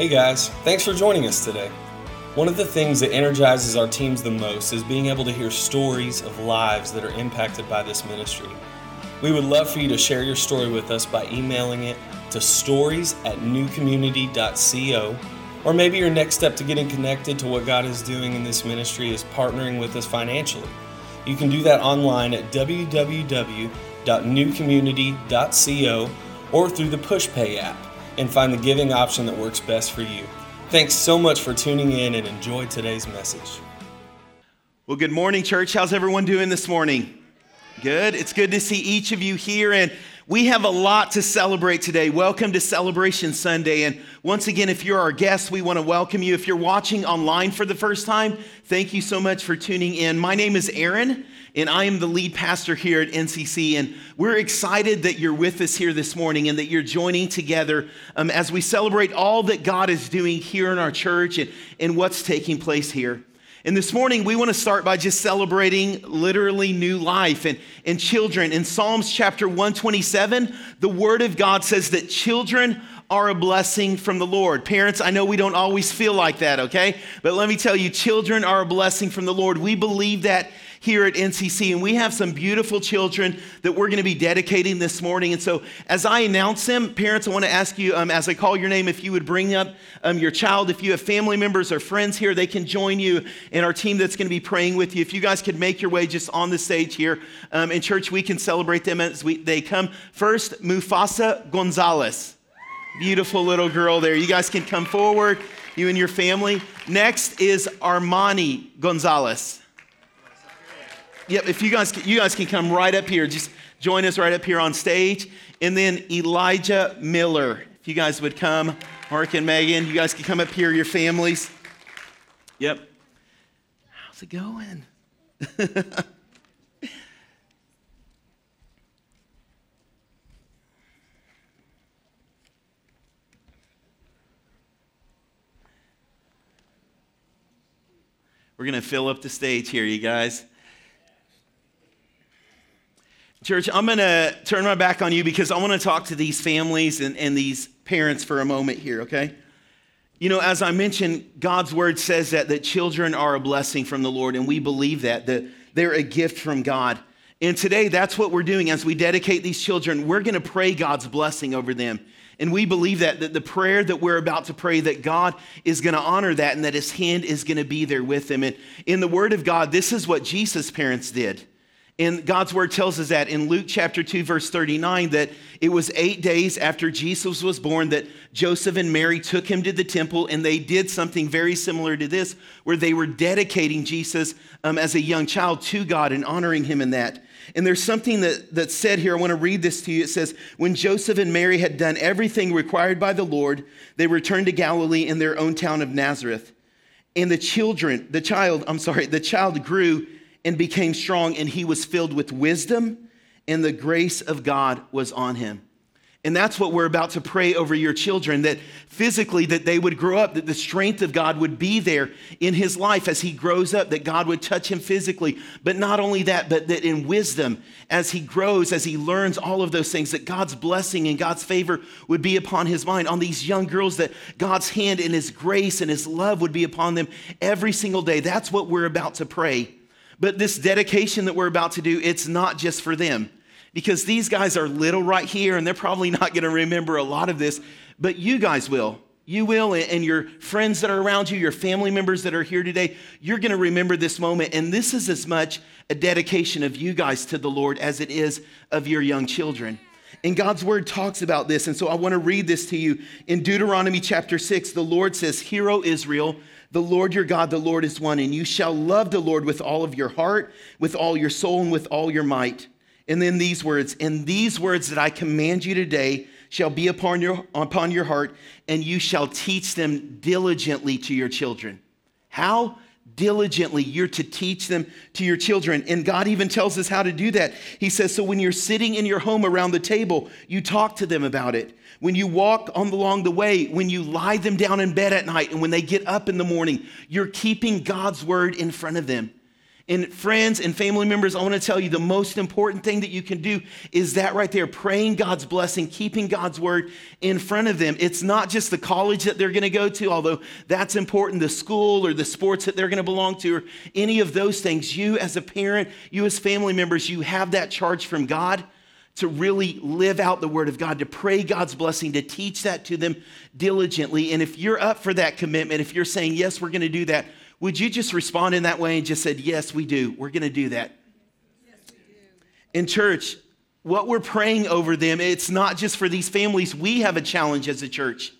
Hey guys, thanks for joining us today. One of the things that energizes our teams the most is being able to hear stories of lives that are impacted by this ministry. We would love for you to share your story with us by emailing it to stories at newcommunity.co. Or maybe your next step to getting connected to what God is doing in this ministry is partnering with us financially. You can do that online at www.newcommunity.co or through the PushPay app and find the giving option that works best for you. Thanks so much for tuning in and enjoy today's message. Well, good morning, church. How's everyone doing this morning? Good. It's good to see each of you here. And we have a lot to celebrate today. Welcome to Celebration Sunday. And once again, if you're our guest, we want to welcome you. If you're watching online for the first time, thank you so much for tuning in. My name is Aaron, and I am the lead pastor here at NCC. And we're excited that you're with us here this morning and that you're joining together um, as we celebrate all that God is doing here in our church and, and what's taking place here. And this morning, we want to start by just celebrating literally new life and, and children. In Psalms chapter 127, the Word of God says that children are a blessing from the Lord. Parents, I know we don't always feel like that, okay? But let me tell you, children are a blessing from the Lord. We believe that here at NCC. And we have some beautiful children that we're going to be dedicating this morning. And so, as I announce them, parents, I want to ask you, um, as I call your name, if you would bring up um, your child. If you have family members or friends here, they can join you in our team that's going to be praying with you. If you guys could make your way just on the stage here um, in church, we can celebrate them as we, they come. First, Mufasa Gonzalez. Beautiful little girl there. You guys can come forward, you and your family. Next is Armani Gonzalez. Yep, if you guys, you guys can come right up here, just join us right up here on stage. And then Elijah Miller, if you guys would come, Mark and Megan, you guys can come up here, your families. Yep. How's it going? We're going to fill up the stage here, you guys. Church, I'm going to turn my back on you because I want to talk to these families and, and these parents for a moment here, okay? You know, as I mentioned, God's word says that, that children are a blessing from the Lord, and we believe that, that they're a gift from God. And today, that's what we're doing as we dedicate these children. We're going to pray God's blessing over them. And we believe that, that the prayer that we're about to pray, that God is going to honor that and that his hand is going to be there with them. And in the word of God, this is what Jesus' parents did. And God's word tells us that in Luke chapter 2, verse 39, that it was eight days after Jesus was born that Joseph and Mary took him to the temple and they did something very similar to this, where they were dedicating Jesus um, as a young child to God and honoring him in that. And there's something that, that's said here. I want to read this to you. It says, When Joseph and Mary had done everything required by the Lord, they returned to Galilee in their own town of Nazareth. And the children, the child, I'm sorry, the child grew and became strong, and he was filled with wisdom, and the grace of God was on him. And that's what we're about to pray over your children that physically that they would grow up that the strength of God would be there in his life as he grows up that God would touch him physically. But not only that but that in wisdom as he grows as he learns all of those things that God's blessing and God's favor would be upon his mind. On these young girls that God's hand and his grace and his love would be upon them every single day. That's what we're about to pray but this dedication that we're about to do, it's not just for them because these guys are little right here and they're probably not going to remember a lot of this, but you guys will. You will, and your friends that are around you, your family members that are here today, you're going to remember this moment. And this is as much a dedication of you guys to the Lord as it is of your young children. And God's word talks about this. And so I want to read this to you. In Deuteronomy chapter 6, the Lord says, Hear, O Israel, the Lord your God, the Lord is one, and you shall love the Lord with all of your heart, with all your soul, and with all your might. And then these words, and these words that I command you today shall be upon your, upon your heart, and you shall teach them diligently to your children. How? Diligently, you're to teach them to your children. And God even tells us how to do that. He says, So when you're sitting in your home around the table, you talk to them about it when you walk on along the way, when you lie them down in bed at night, and when they get up in the morning, you're keeping God's word in front of them. And friends and family members, I want to tell you the most important thing that you can do is that right there praying God's blessing, keeping God's word in front of them. It's not just the college that they're going to go to, although that's important, the school or the sports that they're going to belong to, or any of those things. You, as a parent, you, as family members, you have that charge from God to really live out the word of God, to pray God's blessing, to teach that to them diligently. And if you're up for that commitment, if you're saying, Yes, we're going to do that, would you just respond in that way and just said, Yes, we do. We're going to do that. In church, what we're praying over them, it's not just for these families. We have a challenge as a church.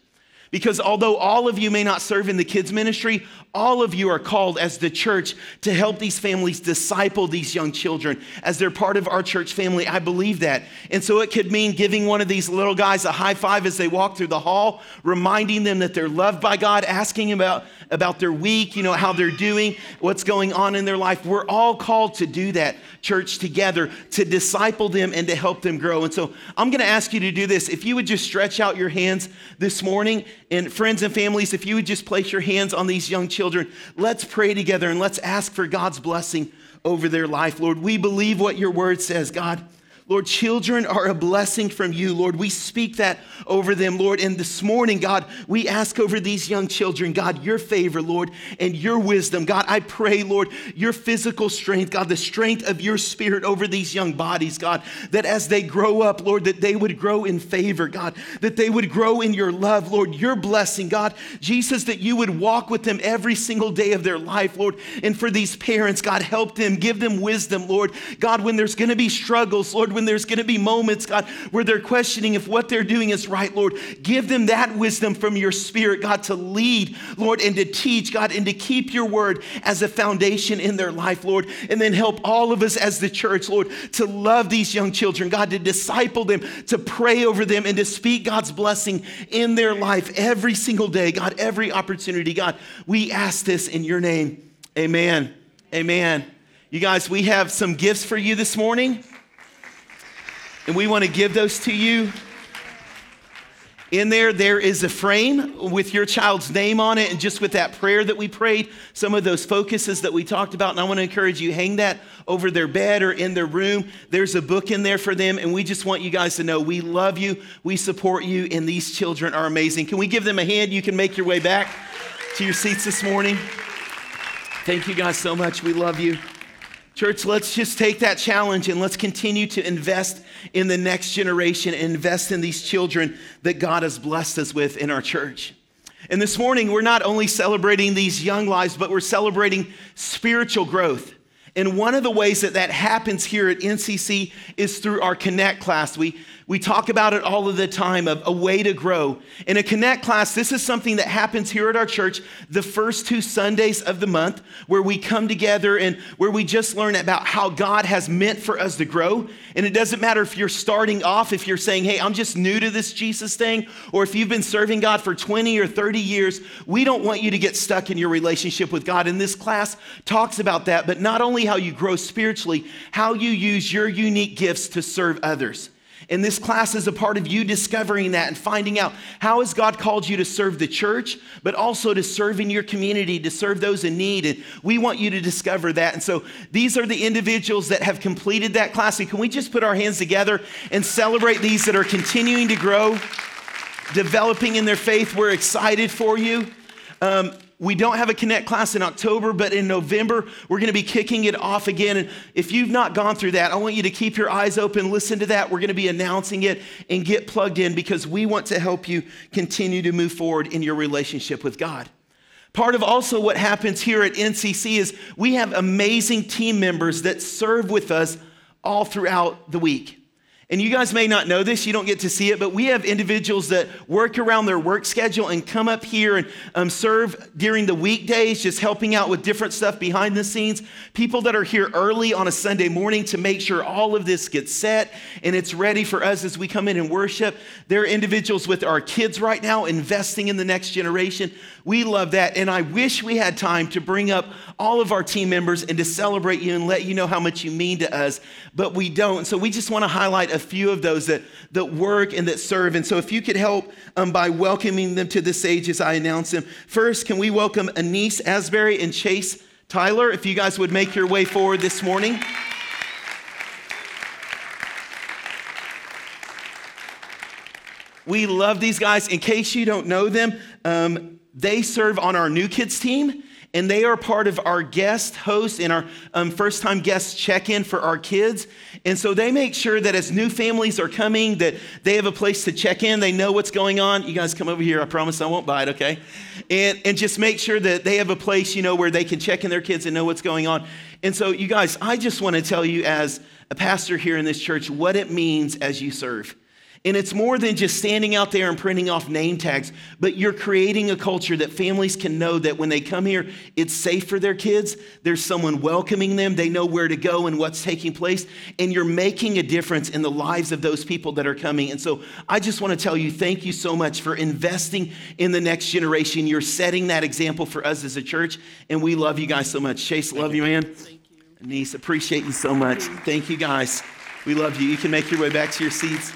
Because although all of you may not serve in the kids' ministry, all of you are called as the church to help these families disciple these young children as they're part of our church family. I believe that. And so it could mean giving one of these little guys a high five as they walk through the hall, reminding them that they're loved by God, asking about, about their week, you know, how they're doing, what's going on in their life. We're all called to do that, church, together, to disciple them and to help them grow. And so I'm going to ask you to do this. If you would just stretch out your hands this morning and friends and families, if you would just place your hands on these young children, let's pray together and let's ask for God's blessing over their life. Lord, we believe what your word says, God. Lord, children are a blessing from you. Lord, we speak that over them, Lord. And this morning, God, we ask over these young children, God, your favor, Lord, and your wisdom. God, I pray, Lord, your physical strength, God, the strength of your spirit over these young bodies, God, that as they grow up, Lord, that they would grow in favor, God, that they would grow in your love, Lord, your blessing, God. Jesus, that you would walk with them every single day of their life, Lord. And for these parents, God, help them, give them wisdom, Lord. God, when there's going to be struggles, Lord, when there's going to be moments, God, where they're questioning if what they're doing is right, Lord. Give them that wisdom from your spirit, God, to lead, Lord, and to teach, God, and to keep your word as a foundation in their life, Lord. And then help all of us as the church, Lord, to love these young children, God, to disciple them, to pray over them, and to speak God's blessing in their life every single day, God, every opportunity. God, we ask this in your name. Amen. Amen. You guys, we have some gifts for you this morning and we want to give those to you. In there, there is a frame with your child's name on it, and just with that prayer that we prayed, some of those focuses that we talked about. And I want to encourage you, hang that over their bed or in their room. There's a book in there for them, and we just want you guys to know we love you, we support you, and these children are amazing. Can we give them a hand? You can make your way back to your seats this morning. Thank you guys so much. We love you. Church, let's just take that challenge and let's continue to invest in the next generation, invest in these children that God has blessed us with in our church. And this morning, we're not only celebrating these young lives, but we're celebrating spiritual growth. And one of the ways that that happens here at NCC is through our Connect class. We, we talk about it all of the time of a way to grow. In a Connect class, this is something that happens here at our church the first two Sundays of the month, where we come together and where we just learn about how God has meant for us to grow. And it doesn't matter if you're starting off, if you're saying, hey, I'm just new to this Jesus thing, or if you've been serving God for 20 or 30 years, we don't want you to get stuck in your relationship with God. And this class talks about that, but not only how you grow spiritually, how you use your unique gifts to serve others. And this class is a part of you discovering that and finding out how has God called you to serve the church, but also to serve in your community, to serve those in need. And we want you to discover that. And so these are the individuals that have completed that class. And can we just put our hands together and celebrate these that are continuing to grow, developing in their faith? We're excited for you. Um, we don't have a Connect class in October, but in November, we're going to be kicking it off again. And if you've not gone through that, I want you to keep your eyes open, listen to that. We're going to be announcing it and get plugged in because we want to help you continue to move forward in your relationship with God. Part of also what happens here at NCC is we have amazing team members that serve with us all throughout the week. And you guys may not know this, you don't get to see it, but we have individuals that work around their work schedule and come up here and um, serve during the weekdays, just helping out with different stuff behind the scenes. People that are here early on a Sunday morning to make sure all of this gets set and it's ready for us as we come in and worship. There are individuals with our kids right now investing in the next generation. We love that. And I wish we had time to bring up all of our team members and to celebrate you and let you know how much you mean to us, but we don't. So we just want to highlight a few of those that, that work and that serve. And so if you could help um, by welcoming them to the stage as I announce them. First, can we welcome Anise Asbury and Chase Tyler, if you guys would make your way forward this morning. We love these guys. In case you don't know them, um, they serve on our new kids team and they are part of our guest host and our um, first time guest check-in for our kids. And so they make sure that as new families are coming that they have a place to check in. They know what's going on. You guys come over here. I promise i won't bite okay? And, and just make sure that they have a place you know where they can check in their kids and know what's going on. And so you guys i just want to tell you as a pastor here in this church what it means as you serve and it's more than just standing out there and printing off name tags, but you're creating a culture that families can know that when they come here, it's safe for their kids. There's someone welcoming them. They know where to go and what's taking place. And you're making a difference in the lives of those people that are coming. And so I just want to tell you thank you so much for investing in the next generation. You're setting that example for us as a church. And we love you guys so much. Chase, love you, man. Thank you. Niece, appreciate you so much. Thank you, guys. We love you. You can make your way back to your seats.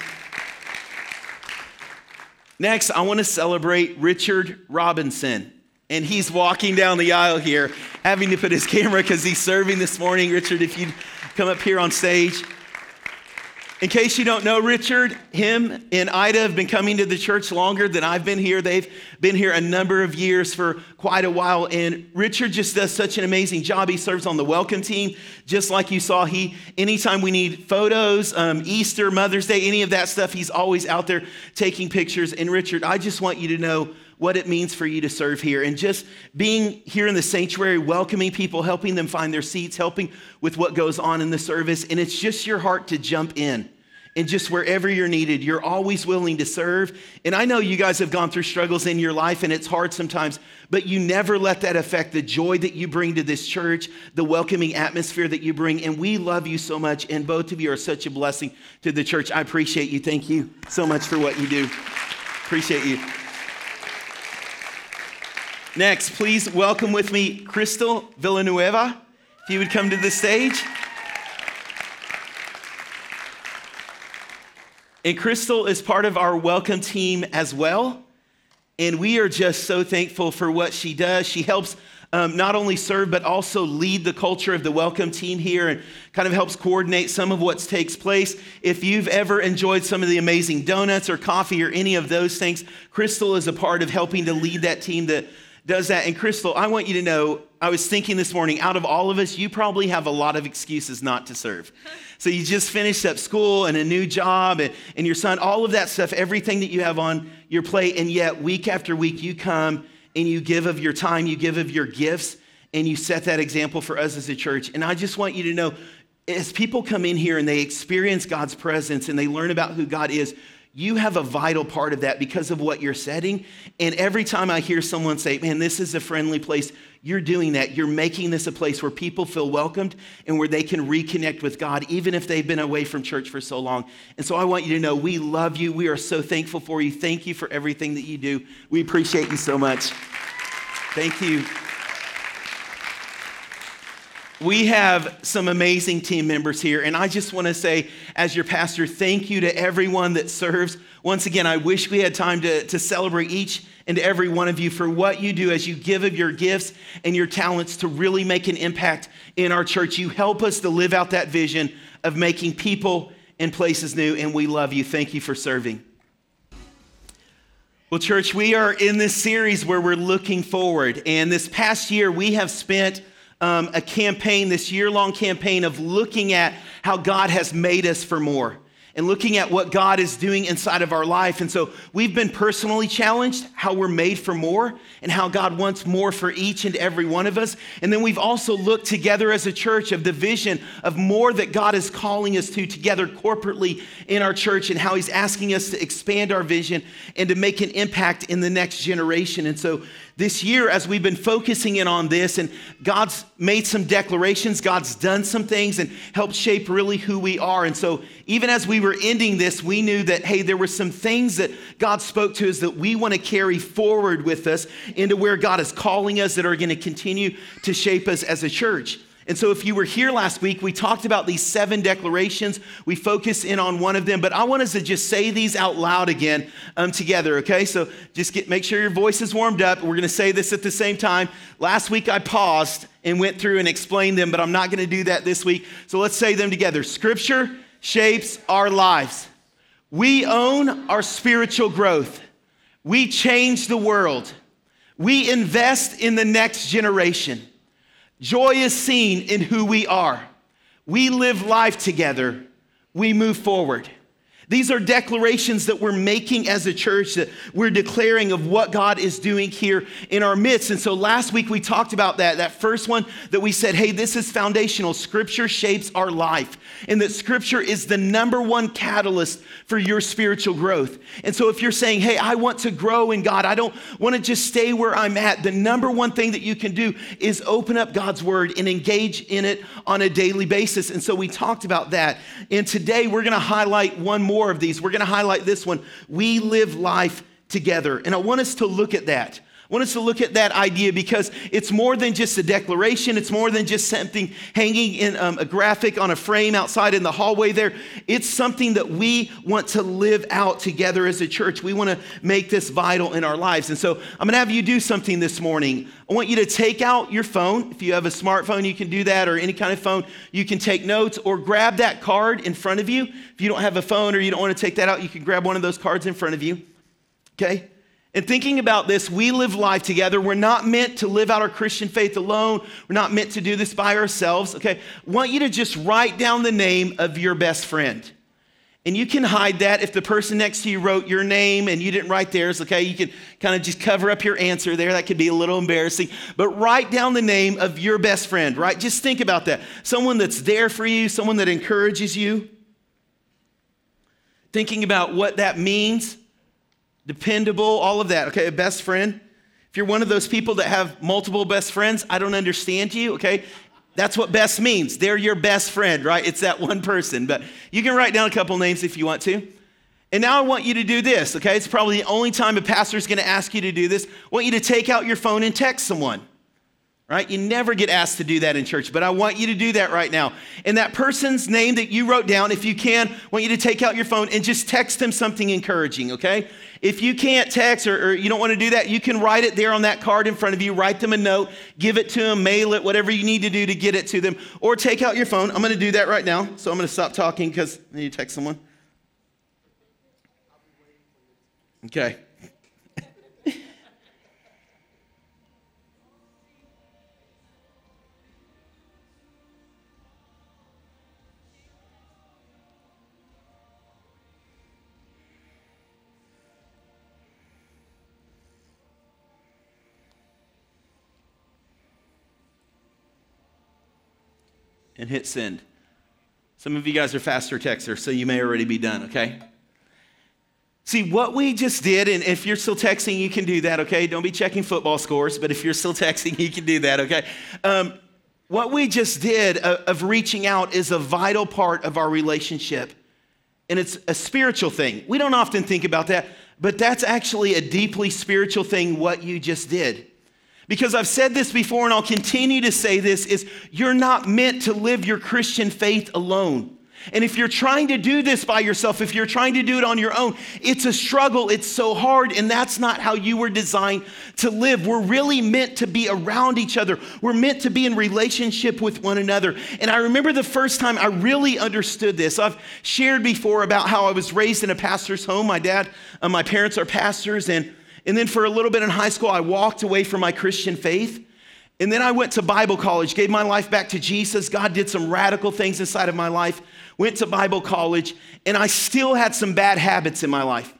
Next, I want to celebrate Richard Robinson. And he's walking down the aisle here, having to put his camera because he's serving this morning. Richard, if you'd come up here on stage. In case you don't know Richard, him and Ida have been coming to the church longer than I've been here. They've been here a number of years for quite a while. And Richard just does such an amazing job. He serves on the welcome team, just like you saw. He, anytime we need photos, um, Easter, Mother's Day, any of that stuff, he's always out there taking pictures. And Richard, I just want you to know what it means for you to serve here and just being here in the sanctuary, welcoming people, helping them find their seats, helping with what goes on in the service. And it's just your heart to jump in and just wherever you're needed, you're always willing to serve. And I know you guys have gone through struggles in your life and it's hard sometimes, but you never let that affect the joy that you bring to this church, the welcoming atmosphere that you bring. And we love you so much. And both of you are such a blessing to the church. I appreciate you. Thank you so much for what you do. Appreciate you. Next, please welcome with me Crystal Villanueva. If you would come to the stage. And Crystal is part of our welcome team as well. And we are just so thankful for what she does. She helps um, not only serve, but also lead the culture of the welcome team here and kind of helps coordinate some of what takes place. If you've ever enjoyed some of the amazing donuts or coffee or any of those things, Crystal is a part of helping to lead that team that does that. And Crystal, I want you to know, I was thinking this morning, out of all of us, you probably have a lot of excuses not to serve. So you just finished up school and a new job and, and your son, all of that stuff, everything that you have on your plate. And yet, week after week, you come and you give of your time, you give of your gifts, and you set that example for us as a church. And I just want you to know, as people come in here and they experience God's presence and they learn about who God is, you have a vital part of that because of what you're setting. And every time I hear someone say, man, this is a friendly place, you're doing that. You're making this a place where people feel welcomed and where they can reconnect with God, even if they've been away from church for so long. And so I want you to know we love you. We are so thankful for you. Thank you for everything that you do. We appreciate you so much. Thank you. We have some amazing team members here, and I just want to say, as your pastor, thank you to everyone that serves. Once again, I wish we had time to, to celebrate each and every one of you for what you do as you give of your gifts and your talents to really make an impact in our church. You help us to live out that vision of making people and places new, and we love you. Thank you for serving. Well, church, we are in this series where we're looking forward, and this past year we have spent um, a campaign, this year long campaign of looking at how God has made us for more and looking at what God is doing inside of our life. And so we've been personally challenged how we're made for more and how God wants more for each and every one of us. And then we've also looked together as a church of the vision of more that God is calling us to together corporately in our church and how He's asking us to expand our vision and to make an impact in the next generation. And so this year as we've been focusing in on this and God's made some declarations, God's done some things and helped shape really who we are. And so even as we were ending this, we knew that, hey, there were some things that God spoke to us that we want to carry forward with us into where God is calling us that are going to continue to shape us as a church. And so, if you were here last week, we talked about these seven declarations. We focus in on one of them, but I want us to just say these out loud again um, together, okay? So, just get, make sure your voice is warmed up. We're gonna say this at the same time. Last week, I paused and went through and explained them, but I'm not gonna do that this week. So, let's say them together. Scripture shapes our lives, we own our spiritual growth, we change the world, we invest in the next generation. Joy is seen in who we are. We live life together. We move forward. These are declarations that we're making as a church that we're declaring of what God is doing here in our midst. And so last week we talked about that. That first one that we said, hey, this is foundational. Scripture shapes our life, and that Scripture is the number one catalyst for your spiritual growth. And so if you're saying, hey, I want to grow in God, I don't want to just stay where I'm at, the number one thing that you can do is open up God's Word and engage in it on a daily basis. And so we talked about that. And today we're going to highlight one more more of these. We're going to highlight this one. We live life together. And I want us to look at that. Want us to look at that idea because it's more than just a declaration. It's more than just something hanging in um, a graphic on a frame outside in the hallway there. It's something that we want to live out together as a church. We want to make this vital in our lives. And so I'm going to have you do something this morning. I want you to take out your phone. If you have a smartphone, you can do that, or any kind of phone, you can take notes or grab that card in front of you. If you don't have a phone or you don't want to take that out, you can grab one of those cards in front of you. Okay? And thinking about this, we live life together. We're not meant to live out our Christian faith alone. We're not meant to do this by ourselves. Okay? I want you to just write down the name of your best friend. And you can hide that if the person next to you wrote your name and you didn't write theirs, okay? You can kind of just cover up your answer there. That could be a little embarrassing. But write down the name of your best friend, right? Just think about that. Someone that's there for you, someone that encourages you. Thinking about what that means, dependable, all of that, okay? A best friend. If you're one of those people that have multiple best friends, I don't understand you, okay? That's what best means. They're your best friend, right? It's that one person. But you can write down a couple names if you want to. And now I want you to do this, okay? It's probably the only time a pastor is going to ask you to do this. I want you to take out your phone and text someone, right? You never get asked to do that in church, but I want you to do that right now. And that person's name that you wrote down, if you can, I want you to take out your phone and just text them something encouraging, okay? If you can't text or, or, you don't want to do that, you can write it there on that card in front of you. Write them a note, give it to them, mail it, whatever you need to do to get it to them. Or take out your phone. I'm going to do that right now. So I'm going to stop talking because I need to text someone. Okay. And hit send. Some of you guys are faster texters, so you may already be done, okay? See, what we just did, and if you're still texting, you can do that, okay? Don't be checking football scores, but if you're still texting, you can do that, okay? Um, what we just did of, of reaching out is a vital part of our relationship, and it's a spiritual thing. We don't often think about that, but that's actually a deeply spiritual thing, what you just did. Because I've said this before and I'll continue to say this is you're not meant to live your Christian faith alone. And if you're trying to do this by yourself, if you're trying to do it on your own, it's a struggle. It's so hard. And that's not how you were designed to live. We're really meant to be around each other. We're meant to be in relationship with one another. And I remember the first time I really understood this. I've shared before about how I was raised in a pastor's home. My dad, uh, my parents are pastors, and and then for a little bit in high school, I walked away from my Christian faith. And then I went to Bible college, gave my life back to Jesus. God did some radical things inside of my life. Went to Bible college, and I still had some bad habits in my life.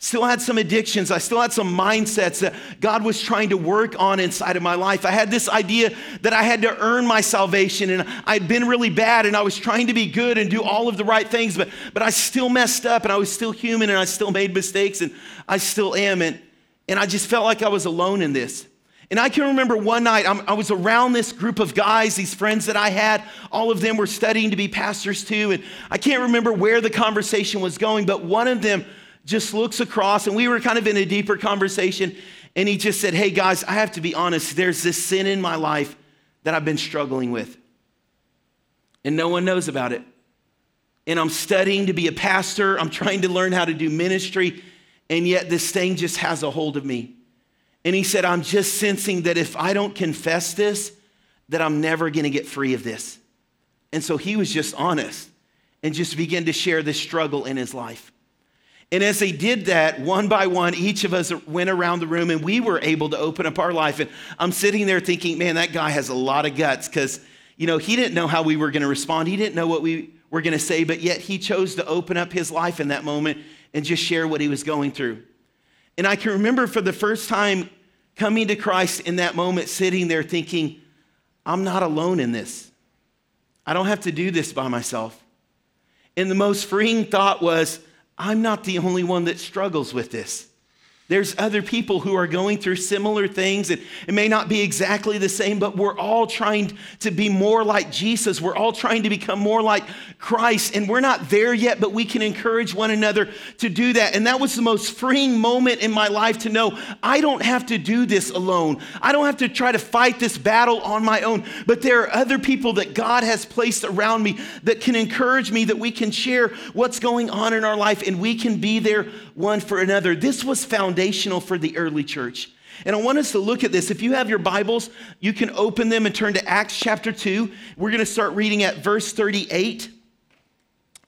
Still had some addictions. I still had some mindsets that God was trying to work on inside of my life. I had this idea that I had to earn my salvation and I'd been really bad and I was trying to be good and do all of the right things, but, but I still messed up and I was still human and I still made mistakes and I still am. And, and I just felt like I was alone in this. And I can remember one night, I'm, i was around this group of guys, these friends that I had. All of them were studying to be pastors too. And I can't remember where the conversation was going, but one of them just looks across, and we were kind of in a deeper conversation. And he just said, Hey guys, I have to be honest, there's this sin in my life that I've been struggling with. and no one knows about it. And I'm studying to be a pastor, I'm trying to learn how to do ministry, and yet this thing just has a hold of me. And he said, I'm just sensing that if I don't confess this, that I'm never gonna get free of this. And so he was just honest and just began to share this struggle in his life. And as they did that, one by one, each of us went around the room and we were able to open up our life. And I'm sitting there thinking, man, that guy has a lot of guts because, you know, he didn't know how we were going to respond. He didn't know what we were going to say, but yet he chose to open up his life in that moment and just share what he was going through. And I can remember for the first time coming to Christ in that moment, sitting there thinking, I'm not alone in this. I don't have to do this by myself. And the most freeing thought was, I'm not the only one that struggles with this. There's other people who are going through similar things. and it may not be exactly the same, but we're all trying to be more like Jesus. We're all trying to become more like Christ. And we're not there yet, but we can encourage one another to do that. And that was the most freeing moment in my life to know I don't have to do this alone. I don't have to try to fight this battle on my own. But there are other people that God has placed around me that can encourage me, that we can share what's going on in our life, and we can be there one for another. This was foundational for the early church. And I want us to look at this. If you have your Bibles, you can open them and turn to Acts chapter 2. We're going to start reading at verse 38.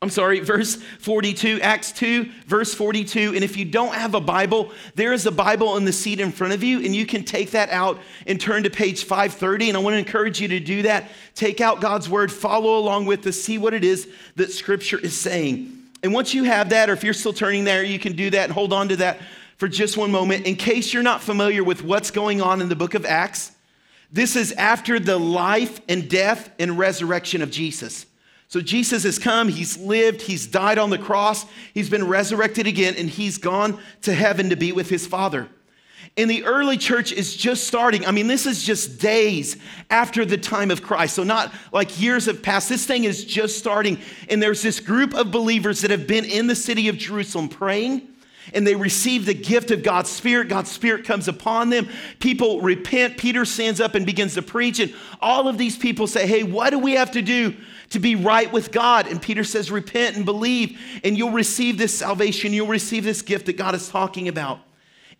I'm sorry, verse 42, Acts 2, verse 42. And if you don't have a Bible, there is a Bible in the seat in front of you, and you can take that out and turn to page 530. And I want to encourage you to do that. Take out God's word, follow along with us, see what it is that Scripture is saying. And once you have that, or if you're still turning there, you can do that and hold on to that for just one moment. In case you're not familiar with what's going on in the book of Acts, this is after the life and death and resurrection of Jesus. So Jesus has come, he's lived, he's died on the cross, he's been resurrected again, and he's gone to heaven to be with his Father. And the early church is just starting. I mean, this is just days after the time of Christ. So, not like years have passed. This thing is just starting. And there's this group of believers that have been in the city of Jerusalem praying and they receive the gift of God's Spirit. God's Spirit comes upon them. People repent. Peter stands up and begins to preach. And all of these people say, Hey, what do we have to do to be right with God? And Peter says, Repent and believe, and you'll receive this salvation. You'll receive this gift that God is talking about.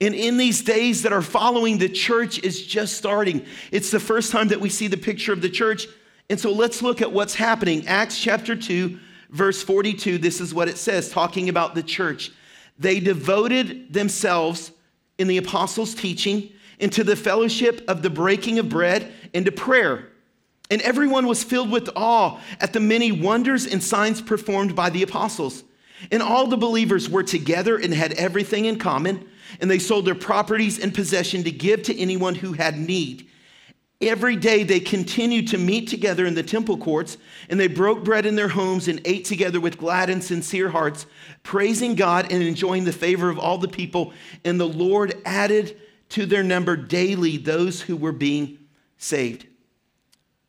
And in these days that are following, the church is just starting. It's the first time that we see the picture of the church. And so let's look at what's happening. Acts chapter 2, verse 42, this is what it says, talking about the church. They devoted themselves in the apostles' teaching, into the fellowship of the breaking of bread, and to prayer. And everyone was filled with awe at the many wonders and signs performed by the apostles. And all the believers were together and had everything in common and they sold their properties and possession to give to anyone who had need. Every day they continued to meet together in the temple courts, and they broke bread in their homes and ate together with glad and sincere hearts, praising God and enjoying the favor of all the people. And the Lord added to their number daily those who were being saved.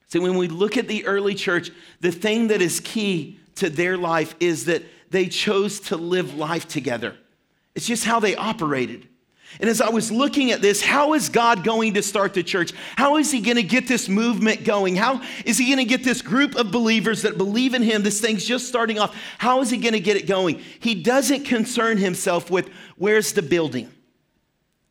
So when we look at the early church, the thing that is key to their life is that they chose to live life together. It's just how they operated. And as I was looking at this, how is God going to start the church? How is He going to get this movement going? How is He going to get this group of believers that believe in Him? This thing's just starting off. How is He going to get it going? He doesn't concern Himself with where's the building.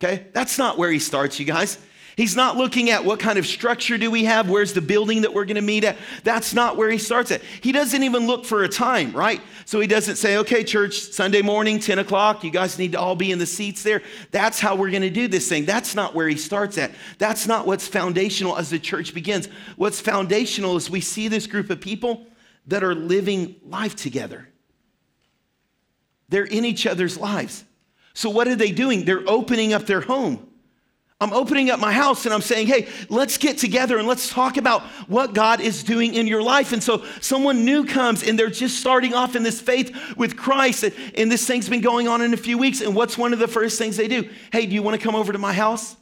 Okay? That's not where He starts, you guys. He's not looking at what kind of structure do we have, where's the building that we're going to meet at. That's not where he starts at. He doesn't even look for a time, right? So he doesn't say, okay, church, Sunday morning, 10 o'clock, you guys need to all be in the seats there. That's how we're going to do this thing. That's not where he starts at. That's not what's foundational as the church begins. What's foundational is we see this group of people that are living life together. They're in each other's lives. So, what are they doing? They're opening up their home. I'm opening up my house and I'm saying, hey, let's get together and let's talk about what God is doing in your life. And so someone new comes and they're just starting off in this faith with Christ. And this thing's been going on in a few weeks. And what's one of the first things they do? Hey, do you want to come over to my house?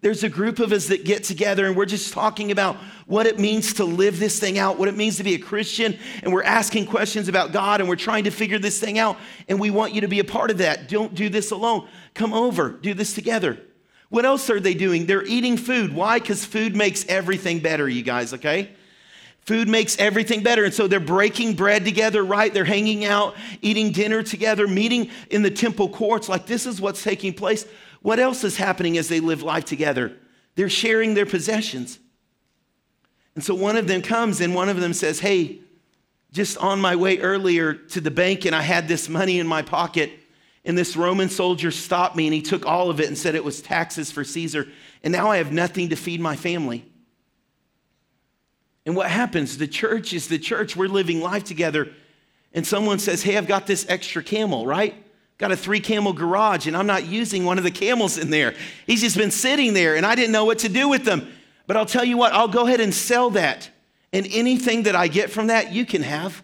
There's a group of us that get together and we're just talking about what it means to live this thing out, what it means to be a Christian, and we're asking questions about God and we're trying to figure this thing out. And we want you to be a part of that. Don't do this alone. Come over, do this together. What else are they doing? They're eating food. Why? Because food makes everything better, you guys, okay? Food makes everything better. And so they're breaking bread together, right? They're hanging out, eating dinner together, meeting in the temple courts. Like this is what's taking place. What else is happening as they live life together? They're sharing their possessions. And so one of them comes and one of them says, Hey, just on my way earlier to the bank and I had this money in my pocket. And this Roman soldier stopped me and he took all of it and said it was taxes for Caesar. And now I have nothing to feed my family. And what happens? The church is the church. We're living life together. And someone says, Hey, I've got this extra camel, right? Got a three camel garage, and I'm not using one of the camels in there. He's just been sitting there, and I didn't know what to do with them. But I'll tell you what, I'll go ahead and sell that. And anything that I get from that, you can have.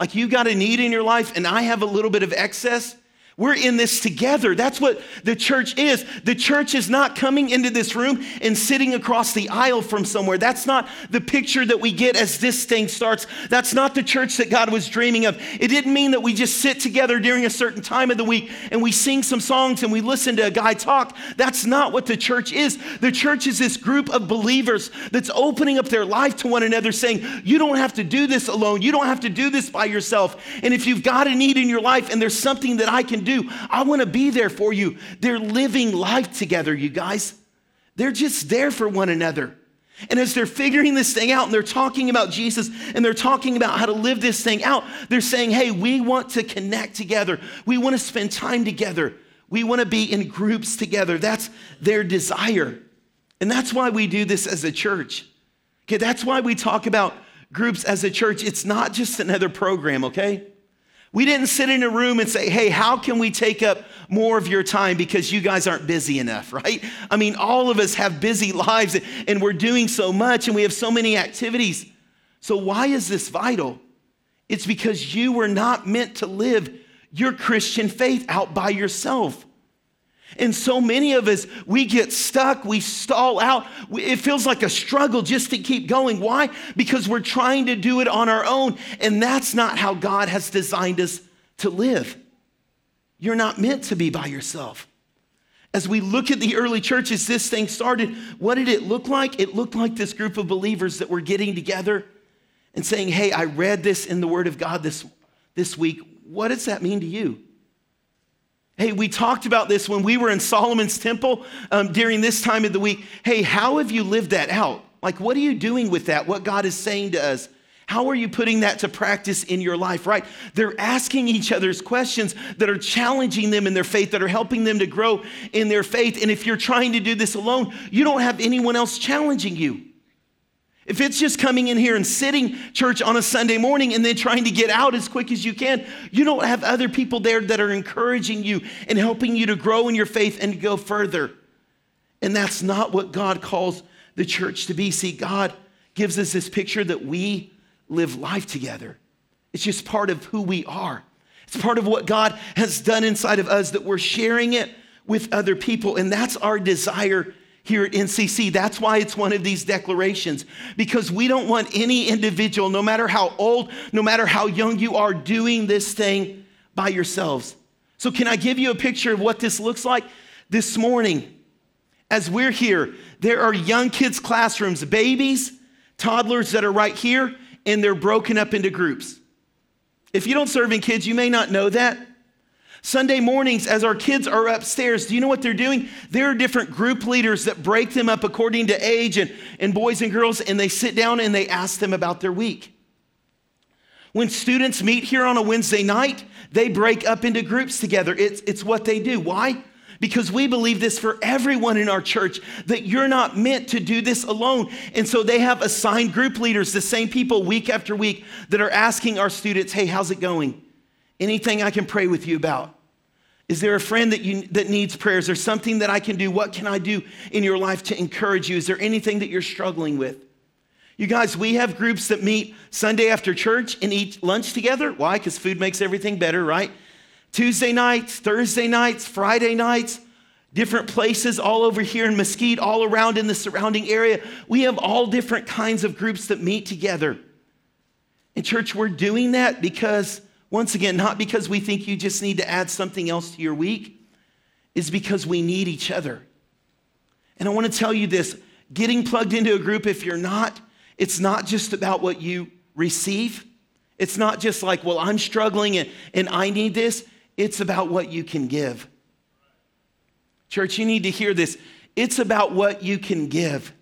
Like you got a need in your life, and I have a little bit of excess. We're in this together. That's what the church is. The church is not coming into this room and sitting across the aisle from somewhere. That's not the picture that we get as this thing starts. That's not the church that God was dreaming of. It didn't mean that we just sit together during a certain time of the week and we sing some songs and we listen to a guy talk. That's not what the church is. The church is this group of believers that's opening up their life to one another, saying, You don't have to do this alone. You don't have to do this by yourself. And if you've got a need in your life and there's something that I can do. I want to be there for you. They're living life together, you guys. They're just there for one another. And as they're figuring this thing out and they're talking about Jesus and they're talking about how to live this thing out, they're saying, hey, we want to connect together. We want to spend time together. We want to be in groups together. That's their desire. And that's why we do this as a church. Okay, that's why we talk about groups as a church. It's not just another program, okay? We didn't sit in a room and say, hey, how can we take up more of your time because you guys aren't busy enough, right? I mean, all of us have busy lives and we're doing so much and we have so many activities. So, why is this vital? It's because you were not meant to live your Christian faith out by yourself. And so many of us, we get stuck, we stall out. It feels like a struggle just to keep going. Why? Because we're trying to do it on our own. And that's not how God has designed us to live. You're not meant to be by yourself. As we look at the early churches, this thing started, what did it look like? It looked like this group of believers that were getting together and saying, Hey, I read this in the Word of God this, this week. What does that mean to you? Hey, we talked about this when we were in Solomon's temple um, during this time of the week. Hey, how have you lived that out? Like, what are you doing with that? What God is saying to us? How are you putting that to practice in your life, right? They're asking each other's questions that are challenging them in their faith, that are helping them to grow in their faith. And if you're trying to do this alone, you don't have anyone else challenging you. If it's just coming in here and sitting church on a Sunday morning and then trying to get out as quick as you can, you don't have other people there that are encouraging you and helping you to grow in your faith and to go further. And that's not what God calls the church to be. See, God gives us this picture that we live life together. It's just part of who we are. It's part of what God has done inside of us that we're sharing it with other people. And that's our desire here at NCC. That's why it's one of these declarations, because we don't want any individual, no matter how old, no matter how young you are, doing this thing by yourselves. So, can I give you a picture of what this looks like? This morning, as we're here, there are young kids' classrooms, babies, toddlers that are right here, and they're broken up into groups. If you don't serve in kids, you may not know that. Sunday mornings, as our kids are upstairs, do you know what they're doing? There are different group leaders that break them up according to age and, and boys and girls, and they sit down and they ask them about their week. When students meet here on a Wednesday night, they break up into groups together. It's, it's what they do. Why? Because we believe this for everyone in our church that you're not meant to do this alone. And so they have assigned group leaders, the same people week after week, that are asking our students, hey, how's it going? Anything I can pray with you about? Is there a friend that, you, that needs prayers? Is there something that I can do? What can I do in your life to encourage you? Is there anything that you're struggling with? You guys, we have groups that meet Sunday after church and eat lunch together. Why? Because food makes everything better, right? Tuesday nights, Thursday nights, Friday nights, different places all over here in Mesquite, all around in the surrounding area. We have all different kinds of groups that meet together. In church, we're doing that because once again, not because we think you just need to add something else to your week, is because we need each other. And I want to tell you this getting plugged into a group, if you're not, It's not just about what you receive. It's not just like, well, I'm struggling and, and I need this. It's about what you can give. Church, you need to hear this. It's about what you can give.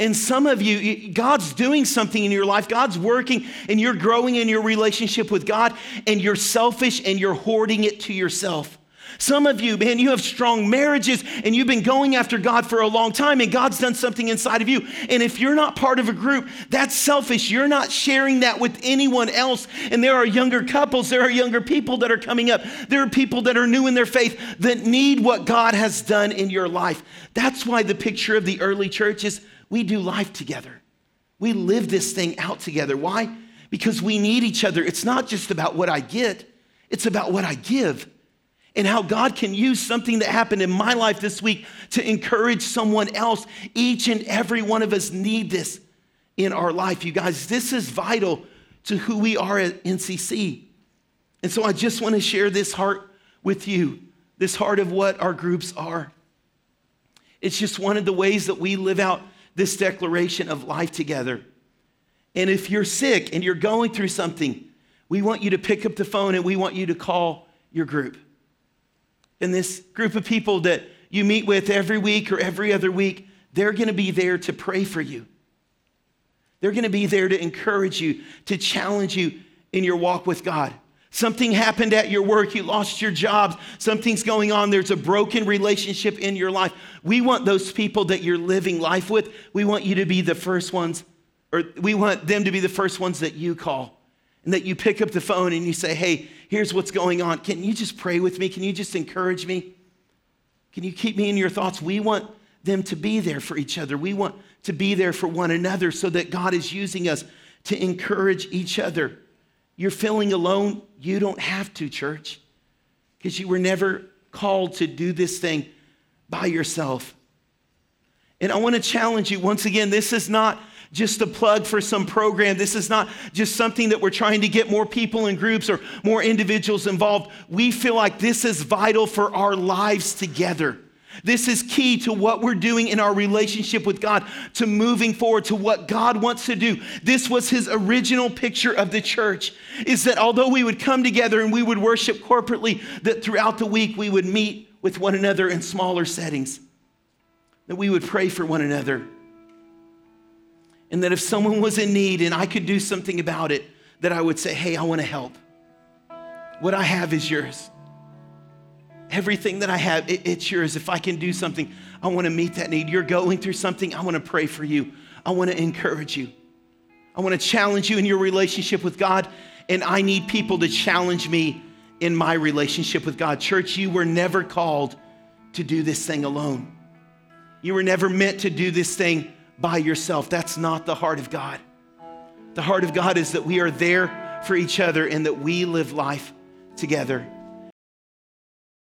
And some of you, God's doing something in your life, God's working, and you're growing in your relationship with God, and you're selfish and you're hoarding it to yourself. Some of you, man, you have strong marriages and you've been going after God for a long time and God's done something inside of you. And if you're not part of a group, that's selfish. You're not sharing that with anyone else. And there are younger couples, there are younger people that are coming up. There are people that are new in their faith that need what God has done in your life. That's why the picture of the early church is we do life together. We live this thing out together. Why? Because we need each other. It's not just about what I get, it's about what I give and how God can use something that happened in my life this week to encourage someone else. Each and every one of us need this in our life, you guys. This is vital to who we are at NCC. And so I just want to share this heart with you, this heart of what our groups are. It's just one of the ways that we live out this declaration of life together. And if you're sick and you're going through something, we want you to pick up the phone and we want you to call your group and this group of people that you meet with every week or every other week, they're going to be there to pray for you. They're going to be there to encourage you, to challenge you in your walk with God. Something happened at your work, you lost your job, something's going on, there's a broken relationship in your life. We want those people that you're living life with, we want you to be the first ones, or we want them to be the first ones that you call and that you pick up the phone and you say, Hey, here's what's going on. Can you just pray with me? Can you just encourage me? Can you keep me in your thoughts? We want them to be there for each other. We want to be there for one another so that God is using us to encourage each other. You're feeling alone? You don't have to, church, because you were never called to do this thing by yourself. And I want to challenge you once again this is not just a plug for some program. This is not just something that we're trying to get more people in groups or more individuals involved. We feel like this is vital for our lives together. This is key to what we're doing in our relationship with God, to moving forward to what God wants to do. This was his original picture of the church is that although we would come together and we would worship corporately, that throughout the week we would meet with one another in smaller settings, that we would pray for one another and that if someone was in need and I could do something about it, that I would say, Hey, I want to help. What I have is yours. Everything that I have, it, it's yours. If I can do something, I want to meet that need. You're going through something, I want to pray for you. I want to encourage you. I want to challenge you in your relationship with God, and I need people to challenge me in my relationship with God. Church, you were never called to do this thing alone. You were never meant to do this thing by yourself. That's not the heart of God. The heart of God is that we are there for each other and that we live life together.